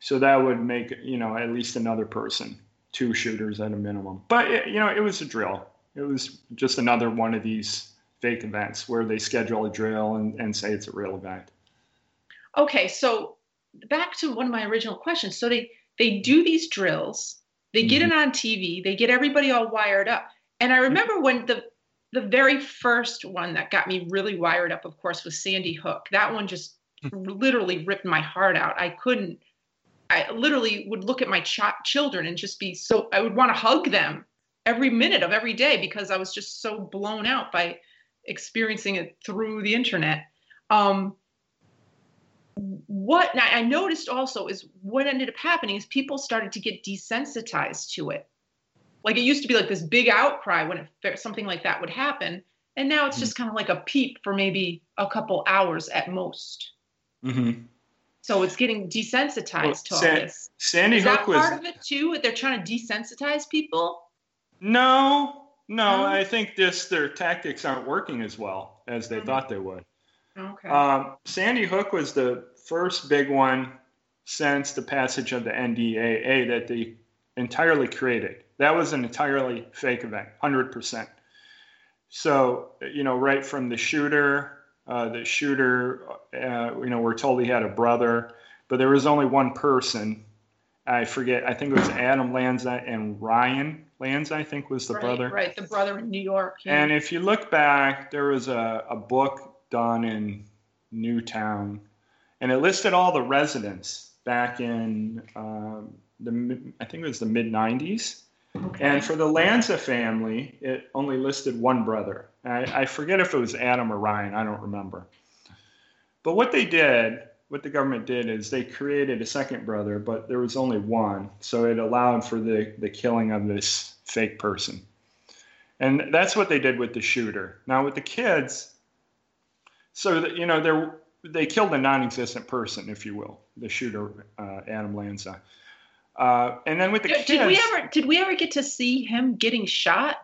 So that would make you know at least another person, two shooters at a minimum. But it, you know it was a drill. It was just another one of these fake events where they schedule a drill and, and say it's a real event. Okay, so back to one of my original questions. So they they do these drills, they get it mm-hmm. on TV, they get everybody all wired up. And I remember when the the very first one that got me really wired up, of course, was Sandy Hook. That one just hmm. literally ripped my heart out. I couldn't. I literally would look at my ch- children and just be so. I would want to hug them every minute of every day because I was just so blown out by experiencing it through the internet. Um, what I noticed also is what ended up happening is people started to get desensitized to it. Like it used to be like this big outcry when it, something like that would happen, and now it's mm-hmm. just kind of like a peep for maybe a couple hours at most. Mm-hmm. So it's getting desensitized well, to all San- this. Sandy Is Hook that was part of it too. They're trying to desensitize people. No, no, I think this their tactics aren't working as well as they mm-hmm. thought they would. Okay. Um, Sandy Hook was the first big one since the passage of the NDAA that they entirely created. That was an entirely fake event, 100%. So, you know, right from the shooter, uh, the shooter, uh, you know, we're told he had a brother, but there was only one person. I forget, I think it was Adam Lanza and Ryan Lanza, I think was the right, brother. Right, the brother in New York. Yeah. And if you look back, there was a, a book done in Newtown, and it listed all the residents back in um, the, I think it was the mid 90s. Okay. And for the Lanza family, it only listed one brother. I, I forget if it was Adam or Ryan, I don't remember. But what they did, what the government did, is they created a second brother, but there was only one. So it allowed for the, the killing of this fake person. And that's what they did with the shooter. Now, with the kids, so that, you know, they they killed a non-existent person, if you will, the shooter, uh, Adam Lanza. Uh, and then with the did, kids, did we ever did we ever get to see him getting shot?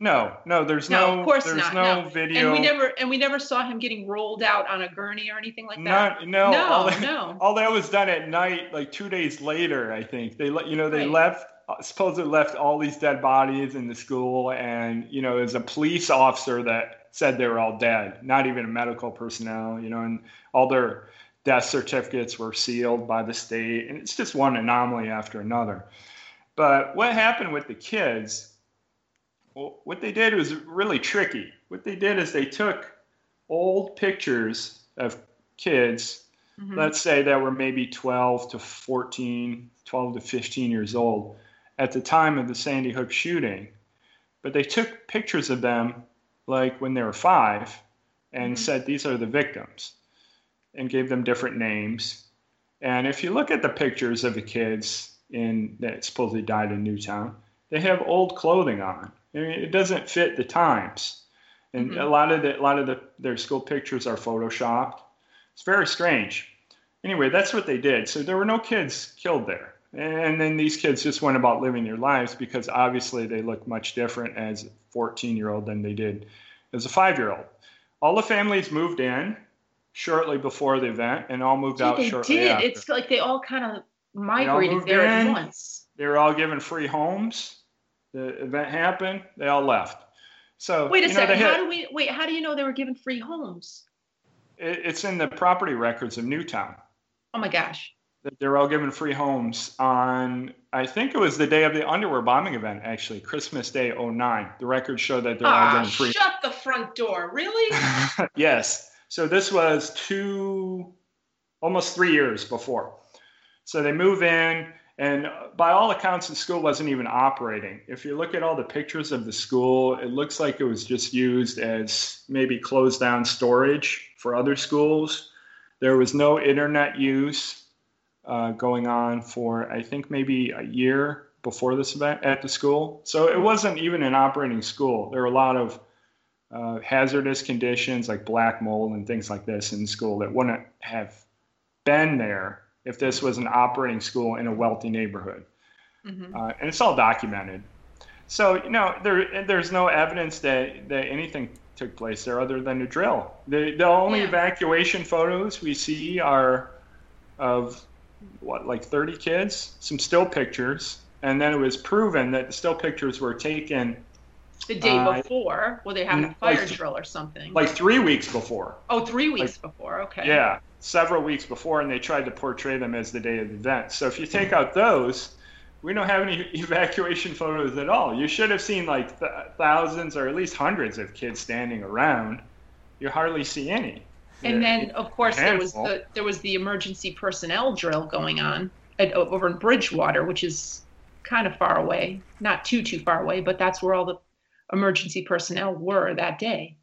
No, no, there's no, no, of course there's not, no, no, video. And we never and we never saw him getting rolled out on a gurney or anything like that. Not, no, no, all that, no. All that was done at night, like two days later. I think they let you know they Right. left supposedly left all these dead bodies in the school, and you know, there's a police officer that said they were all dead, not even a medical personnel. You know, and all their death certificates were sealed by the state, and it's just one anomaly after another. But what happened with the kids? Well, what they did was really tricky. What they did is they took old pictures of kids, Mhm. let's say that were maybe 12 to 14, 12 to 15 years old at the time of the Sandy Hook shooting. But they took pictures of them like when they were five and Mhm. said these are the victims and gave them different names. And if you look at the pictures of the kids in that supposedly died in Newtown, they have old clothing on. I mean, it doesn't fit the times. And Mhm. a lot of the a lot of the their school pictures are photoshopped. It's very strange. Anyway, that's what they did. So there were no kids killed there. And then these kids just went about living their lives because obviously they look much different as a 14 year old than they did as a five year old. All the families moved in shortly before the event and all moved Yeah, out they shortly did. after. It's like they all kind of migrated there at once. They were all given free homes. The event happened. They all left. So Wait a know, second. had- How do we wait? How do you know they were given free homes? it- it's in the property records of Newtown. Oh my gosh. They were all given free homes on, I think it was the day of the underwear bombing event, actually, Christmas Day 09. The records show that they're all Ah, given free. shut the front door. Really? yes. So this was two, almost three years before. So they move in, and by all accounts, the school wasn't even operating. If you look at all the pictures of the school, it looks like it was just used as maybe closed down storage for other schools. There was no internet use uh, going on for, I think, maybe a year before this event at the school. So it wasn't even an operating school. There were a lot of uh, hazardous conditions like black mold and things like this in school that wouldn't have been there if this was an operating school in a wealthy neighborhood. Mhm. Uh, and it's all documented. So, you know, there, there's no evidence that, that anything took place there other than a drill. The, the only Yeah. evacuation photos we see are of what, like 30 kids, some still pictures, and then it was proven that the still pictures were taken The day Uh, before, were they having a fire like- drill or something? like three weeks before. oh, three weeks before. Okay. Yeah, several weeks before, and they tried to portray them as the day of the event. So if you take out those, we don't have any evacuation photos at all. You should have seen like th- thousands or at least hundreds of kids standing around. You hardly see any. And then, of course, there was the there was the emergency personnel drill going on at, over in Bridgewater, which is kind of far away, not too too far away, but that's where all the emergency personnel were that day.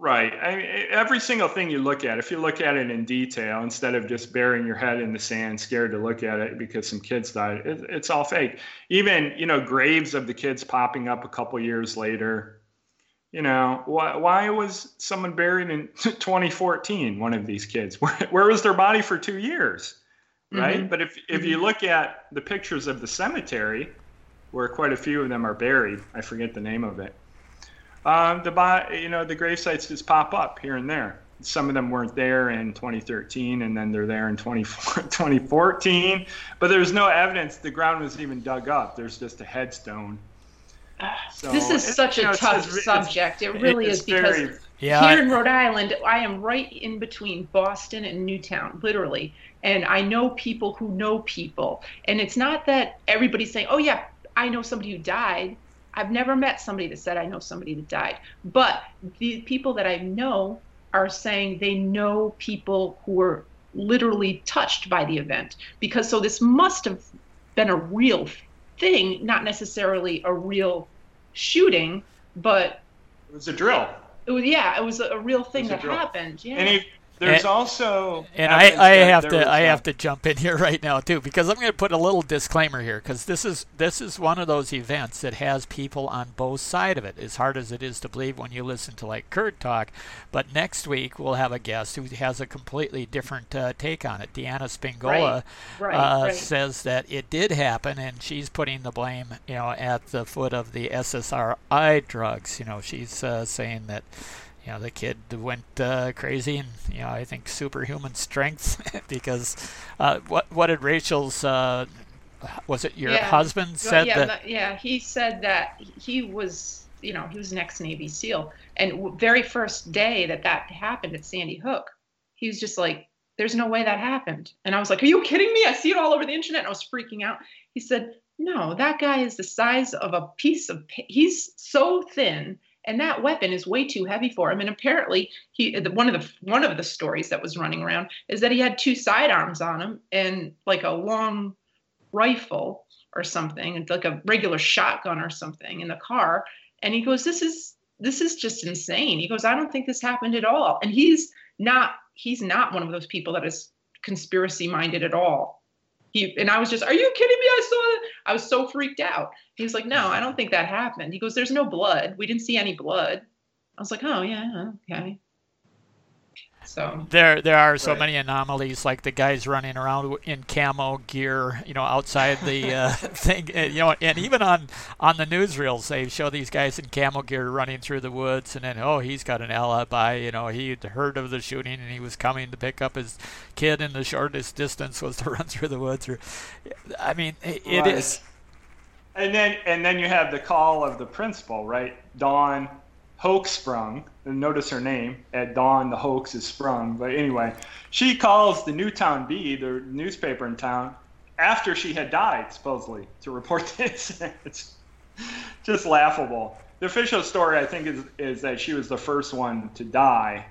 Right. I mean, every single thing you look at, if you look at it in detail instead of just burying your head in the sand, scared to look at it because some kids died, it, it's all fake. Even you know graves of the kids popping up a couple years later. You know why? Why was someone buried in 2014? One of these kids. Where, where was their body for two years? Right. Mhm. But if if you look at the pictures of the cemetery, where quite a few of them are buried, I forget the name of it. Um, the bo- you know the grave sites just pop up here and there. Some of them weren't there in 2013, and then they're there in 24 2014. But there's no evidence the ground was even dug up. There's just a headstone. So this is it- such you know, a it's- tough it's- subject. It really it's is because very- Yeah, here I- in Rhode Island, I am right in between Boston and Newtown, literally. And I know people who know people. And it's not that everybody's saying, oh, yeah, I know somebody who died. I've never met somebody that said, I know somebody that died. But the people that I know are saying they know people who were literally touched by the event. Because so this must have been a real thing, not necessarily a real shooting, but it was a drill. it was yeah, it was a, a real thing that drill. happened. Yeah. And if, there's And- also And I, I have to I have to jump in here right now too because I'm going to put a little disclaimer here because this is this is one of those events that has people on both side of it as hard as it is to believe when you listen to like Kurt talk. But next week we'll have a guest who has a completely different uh, take on it. Deanna Spingola right, uh, right. says that it did happen and she's putting the blame you know at the foot of the SSRI drugs. You know she's uh, saying that you know the kid went uh, crazy and you know I think superhuman strength because uh, what what did Rachel's uh, was it your Yeah. husband Well, said yeah, that yeah, he said that he was, you know, he was an ex-Navy SEAL, and w- very first day that that happened at Sandy Hook, he was just like, "There's no way that happened," and I was like, "Are you kidding me? I see it all over the internet." And I was freaking out. He said, "No, that guy is the size of a piece of. pa- He's so thin." And that weapon is way too heavy for him. And apparently, he one of the one of the stories that was running around is that he had two sidearms on him and like a long rifle or something, like a regular shotgun or something in the car. And he goes, "This is this is just insane." He goes, "I don't think this happened at all." And he's not he's not one of those people that is conspiracy minded at all. He and I was just, "Are you kidding me? I saw it." I was so freaked out. He was like, "No, I don't think that happened." He goes, "There's no blood. We didn't see any blood." I was like, "Oh yeah, okay." So there there are so Right. many anomalies like the guys running around in camo gear you know outside the uh, thing uh, you know and even on on the newsreels they show these guys in camo gear running through the woods and then oh he's got an alibi you know he'd heard of the shooting and he was coming to pick up his kid and the shortest distance was to run through the woods or i mean it, it Right. is And then and then you have the call of the principal, right? Dawn Hochsprung. Sprung. notice her name. At dawn, the hoax is sprung. But anyway, she calls the Newtown Bee, the newspaper in town, after she had died, supposedly, to report the incident. It's just laughable. The official story, I think, is is that she was the first one to die,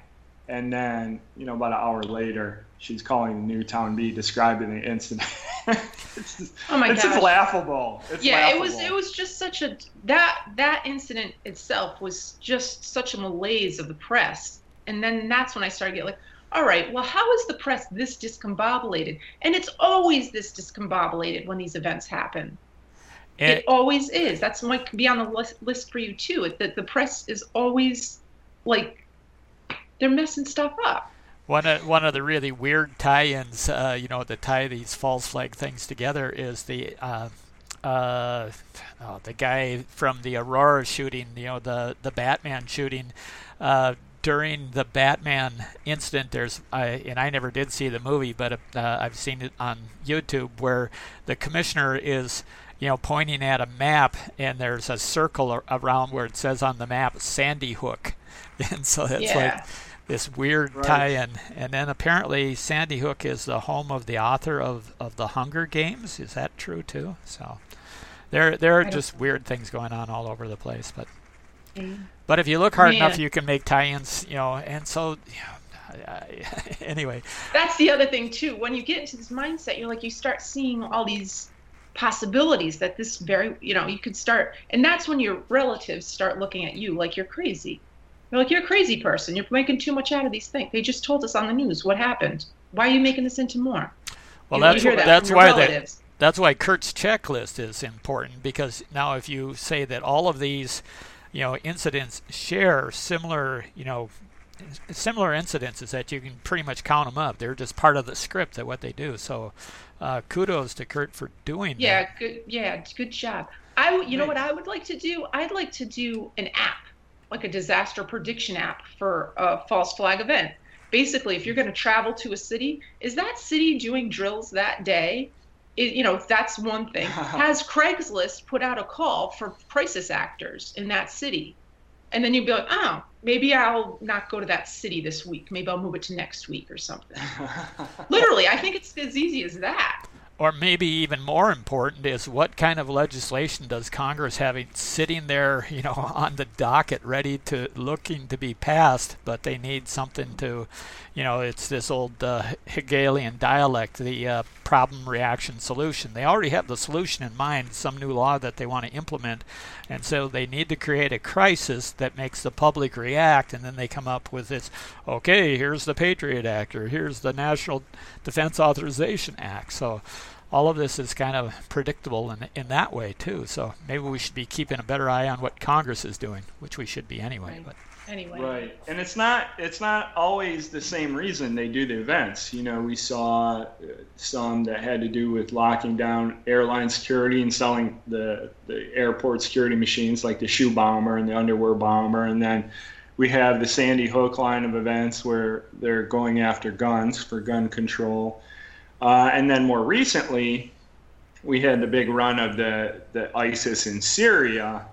and then you know about an hour later, she's calling the Newtown Bee, describing the incident. it's just, Oh my god. it's just laughable. It's laughable. yeah it was it was just such a that that incident itself was just such a malaise of the press and then that's when i started getting like all right well how is the press this discombobulated and it's always this discombobulated when these events happen it, it always is that's might be on the list, list for you too that the press is always like they're messing stuff up One of one of the really weird tie-ins, uh, you know, that tie these false flag things together is the uh, uh, oh, the guy from the Aurora shooting, you know, the the Batman shooting. Uh, during the Batman incident, there's and I never did see the movie, but uh, I've seen it on YouTube where the commissioner is. You know, pointing at a map, and there's a circle around where it says on the map Sandy Hook, and so like Yeah. This weird Right. tie-in. And then apparently Sandy Hook is the home of the author of, of the Hunger Games. Is that true too? So there there are just weird things going on all over the place. But but if you look hard enough, you can make tie-ins. You know, and so you know, anyway. That's the other thing too. When you get into this mindset, you're like you start seeing all these possibilities that this very you know you could start and that's when your relatives start looking at you like you're crazy they're like you're a crazy person you're making too much out of these things they just told us on the news what happened why are you making this into more well you, that's you that that's why that, that's why kurt's checklist is important because now if you say that all of these you know incidents share similar you know similar incidences that you can pretty much count them up they're just part of the script that what they do so uh, kudos to Kurt for doing yeah, that. good. Yeah, good job. I, you know what I would like to do? I'd like to do an app, like a disaster prediction app for a false flag event. Basically, if you're going to travel to a city, is that city doing drills that day? It, you know, that's one thing. Has Craigslist put out a call for crisis actors in that city? And then you'd be like, oh, maybe I'll not go to that city this week. Maybe I'll move it to next week or something. Literally, I think it's as easy as that or maybe even more important is what kind of legislation does Congress have sitting there, you know, on the docket, ready to looking to be passed, but they need something to, you know, it's this old uh, Hegelian dialect, the uh, problem, reaction, solution. They already have the solution in mind, some new law that they want to implement, and so they need to create a crisis that makes the public react, and then they come up with this, okay, here's the Patriot Act, or here's the National Defense Authorization Act. So all of this is kind of predictable in, in that way too. So maybe we should be keeping a better eye on what Congress is doing, which we should be anyway. Right. But anyway, right, and it's not it's not always the same reason they do the events. You know, we saw uh, some that had to do with locking down airline security and selling the the airport security machines, like the shoe bomber and the underwear bomber, and then. We have the Sandy Hook line of events where they're going after guns for gun control uh, and then more recently, we had the big run of the, the ISIS in Syria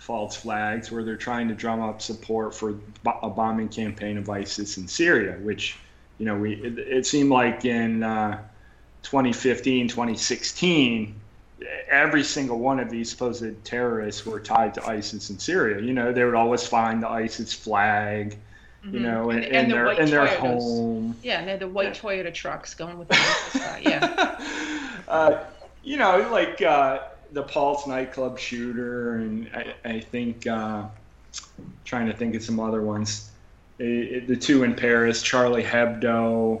false flags, where they're trying to drum up support for a bombing campaign of ISIS in Syria, which, you know, we it, it seemed like in uh, 2015, 2016, every single one of these supposed terrorists were tied to ISIS in Syria. You know, they would always find the ISIS flag mm-hmm. you know, in, and, and, their in their home. Yeah, and the white. Toyota trucks going with the guy. Yeah. uh, you know, like uh, the Pulse nightclub shooter, and I, I think uh, trying to think of some other ones. It, it, the two in Paris, Charlie Hebdo,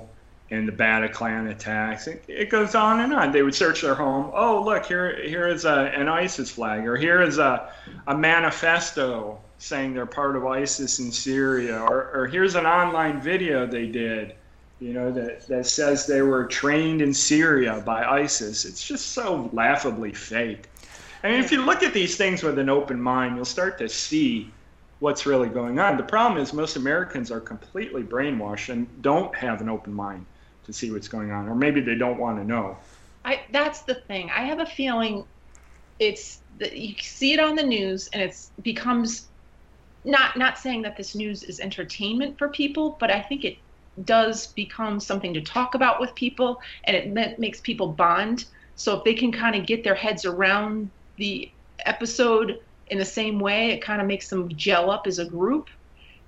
and the Bataclan attacks. It, it, goes on and on. They would search their home. Oh, look here! Here is a, an ISIS flag, or here is a a manifesto saying they're part of ISIS in Syria, or, or here's an online video they did, you know, that, that says they were trained in Syria by ISIS. It's just so laughably fake. I mean, if you look at these things with an open mind, you'll start to see what's really going on. The problem is most Americans are completely brainwashed and don't have an open mind to see what's going on, or maybe they don't want to know. I, that's the thing. I have a feeling it's that you see it on the news and it becomes not not saying that this news is entertainment for people, but I think it does become something to talk about with people, and it makes people bond. So if they can kind of get their heads around the episode in the same way, it kind of makes them gel up as a group.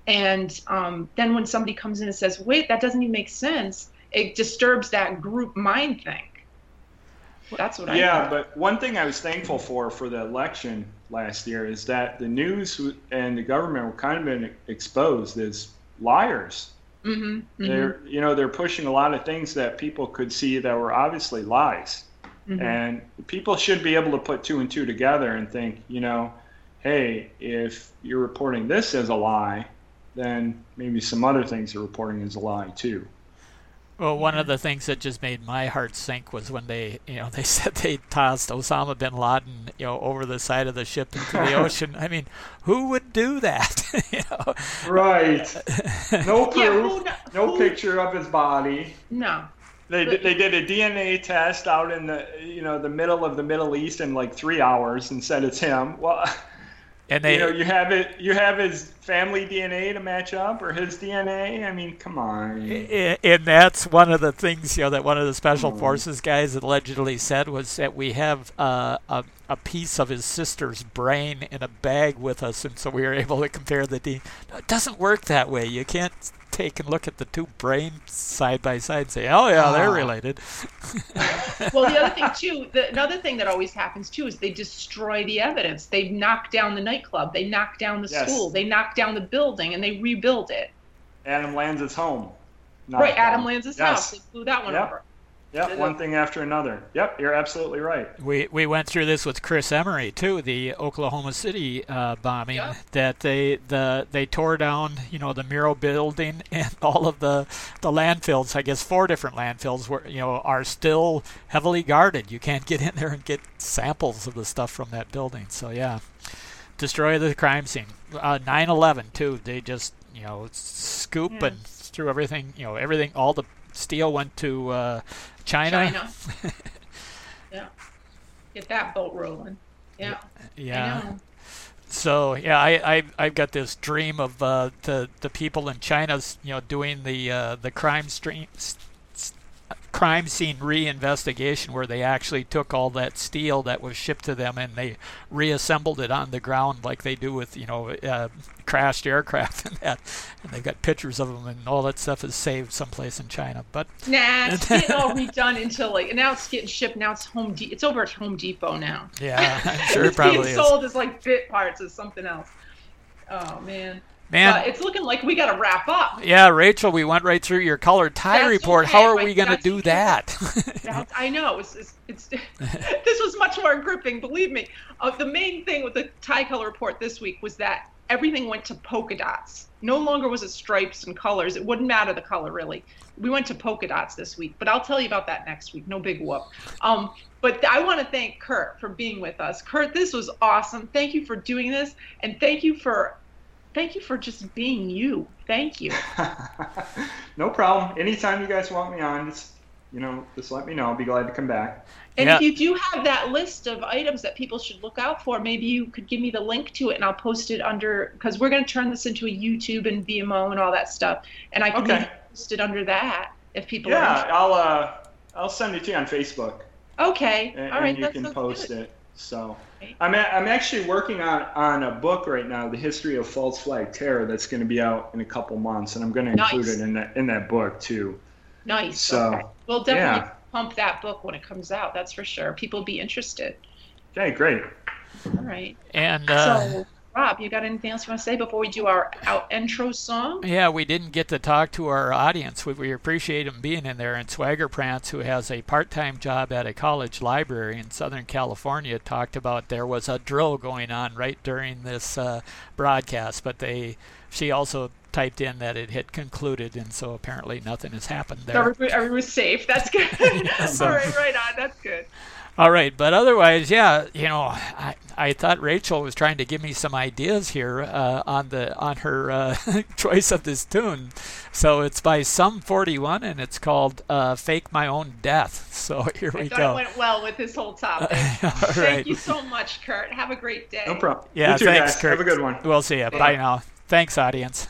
And um, then when somebody comes in and says, "Wait, that doesn't even make sense," it disturbs that group mind thing. That's what I. Yeah, but one thing I was thankful for for the election last year is that the news and the government were kind of been exposed as liars. Mm-hmm, mm-hmm. They're you know they're pushing a lot of things that people could see that were obviously lies, mm-hmm. and people should be able to put two and two together and think you know, hey, if you're reporting this as a lie, then maybe some other things you're reporting as a lie too. Well, one of the things that just made my heart sink was when they, you know, they said they tossed Osama bin Laden, you know, over the side of the ship into the ocean. I mean, who would do that? you know? Right. No proof. Yeah, who, no who, picture of his body. No. They, but, they did a DNA test out in the you know the middle of the Middle East in like three hours and said it's him. Well, and they, you know, you have it. You have his family DNA to match up, or his DNA. I mean, come on. And that's one of the things, you know, that one of the special forces guys allegedly said was that we have uh, a a piece of his sister's brain in a bag with us, and so we were able to compare the DNA. No, it doesn't work that way. You can't take and look at the two brains side by side and say, "Oh yeah, they're Ah. related." well, the other thing too, the, another thing that always happens too is they destroy the evidence. They knock down the nightclub, they knock down the Yes. school, they knock down the building, and they rebuild it. Adam Lanza's home. Not right, Adam them. Lanza's Yes. house. They blew that one Yep. over. Yep, one thing after another. Yep, you're absolutely right. We we went through this with Chris Emery too, the Oklahoma City uh, bombing. Yeah. That they the they tore down, you know, the Murrah building and all of the the landfills. I guess four different landfills were you know are still heavily guarded. You can't get in there and get samples of the stuff from that building. So yeah, destroy the crime scene. Uh, 9/11 too. They just you know scoop Yeah. and threw everything. You know everything. All the steel went to uh, China. China. yeah. Get that boat rolling. Yeah. Yeah. So yeah, I, I I've got this dream of uh, the the people in China's you know doing the uh, the crime stream crime scene reinvestigation where they actually took all that steel that was shipped to them and they reassembled it on the ground like they do with you know uh, crashed aircraft and that and they've got pictures of them and all that stuff is saved someplace in China but Nah, it's getting all redone until like now it's getting shipped. Now it's Home De- It's over at Home Depot now. yeah I'm sure it it's probably being is sold as like bit parts or something else. Oh man. Man But it's looking like we got to wrap up. yeah Rachel we went right through your colored tie That's report okay, how are we going to do that I know it's it's, it's this was much more gripping. Believe me. Uh, the main thing with the tie color report this week was that everything went to polka dots. No longer was it stripes and colors. It wouldn't matter the color really. We went to polka dots this week, but I'll tell you about that next week. No big whoop. Um, but I want to thank Kurt for being with us. Kurt, this was awesome. Thank you for doing this, and thank you for thank you for just being you. Thank you. no problem. Anytime you guys want me on, just you know, just let me know. I'll be glad to come back. And Yeah. if you do have that list of items that people should look out for, maybe you could give me the link to it and I'll post it under because we're going to turn this into a YouTube and Vimeo and all that stuff. And I can Okay. post it under that if people Yeah, are I'll uh, I'll send it to you on Facebook, Okay. and, all right. and you that can sounds post good. it. So I'm a, I'm actually working on on a book right now, the history of false flag terror, that's going to be out in a couple months, and I'm going to include Nice. it in that in that book too. Nice. So, okay. We'll definitely yeah. pump that book when it comes out. That's for sure. People will be interested. Okay, great. All right. and uh, so, Rob, you got anything else you want to say before we do our out intro song? Yeah, we didn't get to talk to our audience. We, we appreciate them being in there. And Swagger Prance, who has a part time job at a college library in Southern California, talked about there was a drill going on right during this uh, broadcast. But they, she also typed in that it had concluded, and so apparently nothing has happened there. Everybody, everyone's safe. That's good. So- all right, right on. That's good. All right, but otherwise, yeah, you know, I, I thought Rachel was trying to give me some ideas here uh, on the on her uh, choice of this tune. So it's by Sum 41, and it's called uh, "Fake My Own Death." So here I we thought go. it went well with this whole topic. All Thank right. you so much, Kurt. Have a great day. No problem. Yeah, you too, thanks, guys. Kurt. Have a good one. We'll see you. Bye now. Thanks, audience.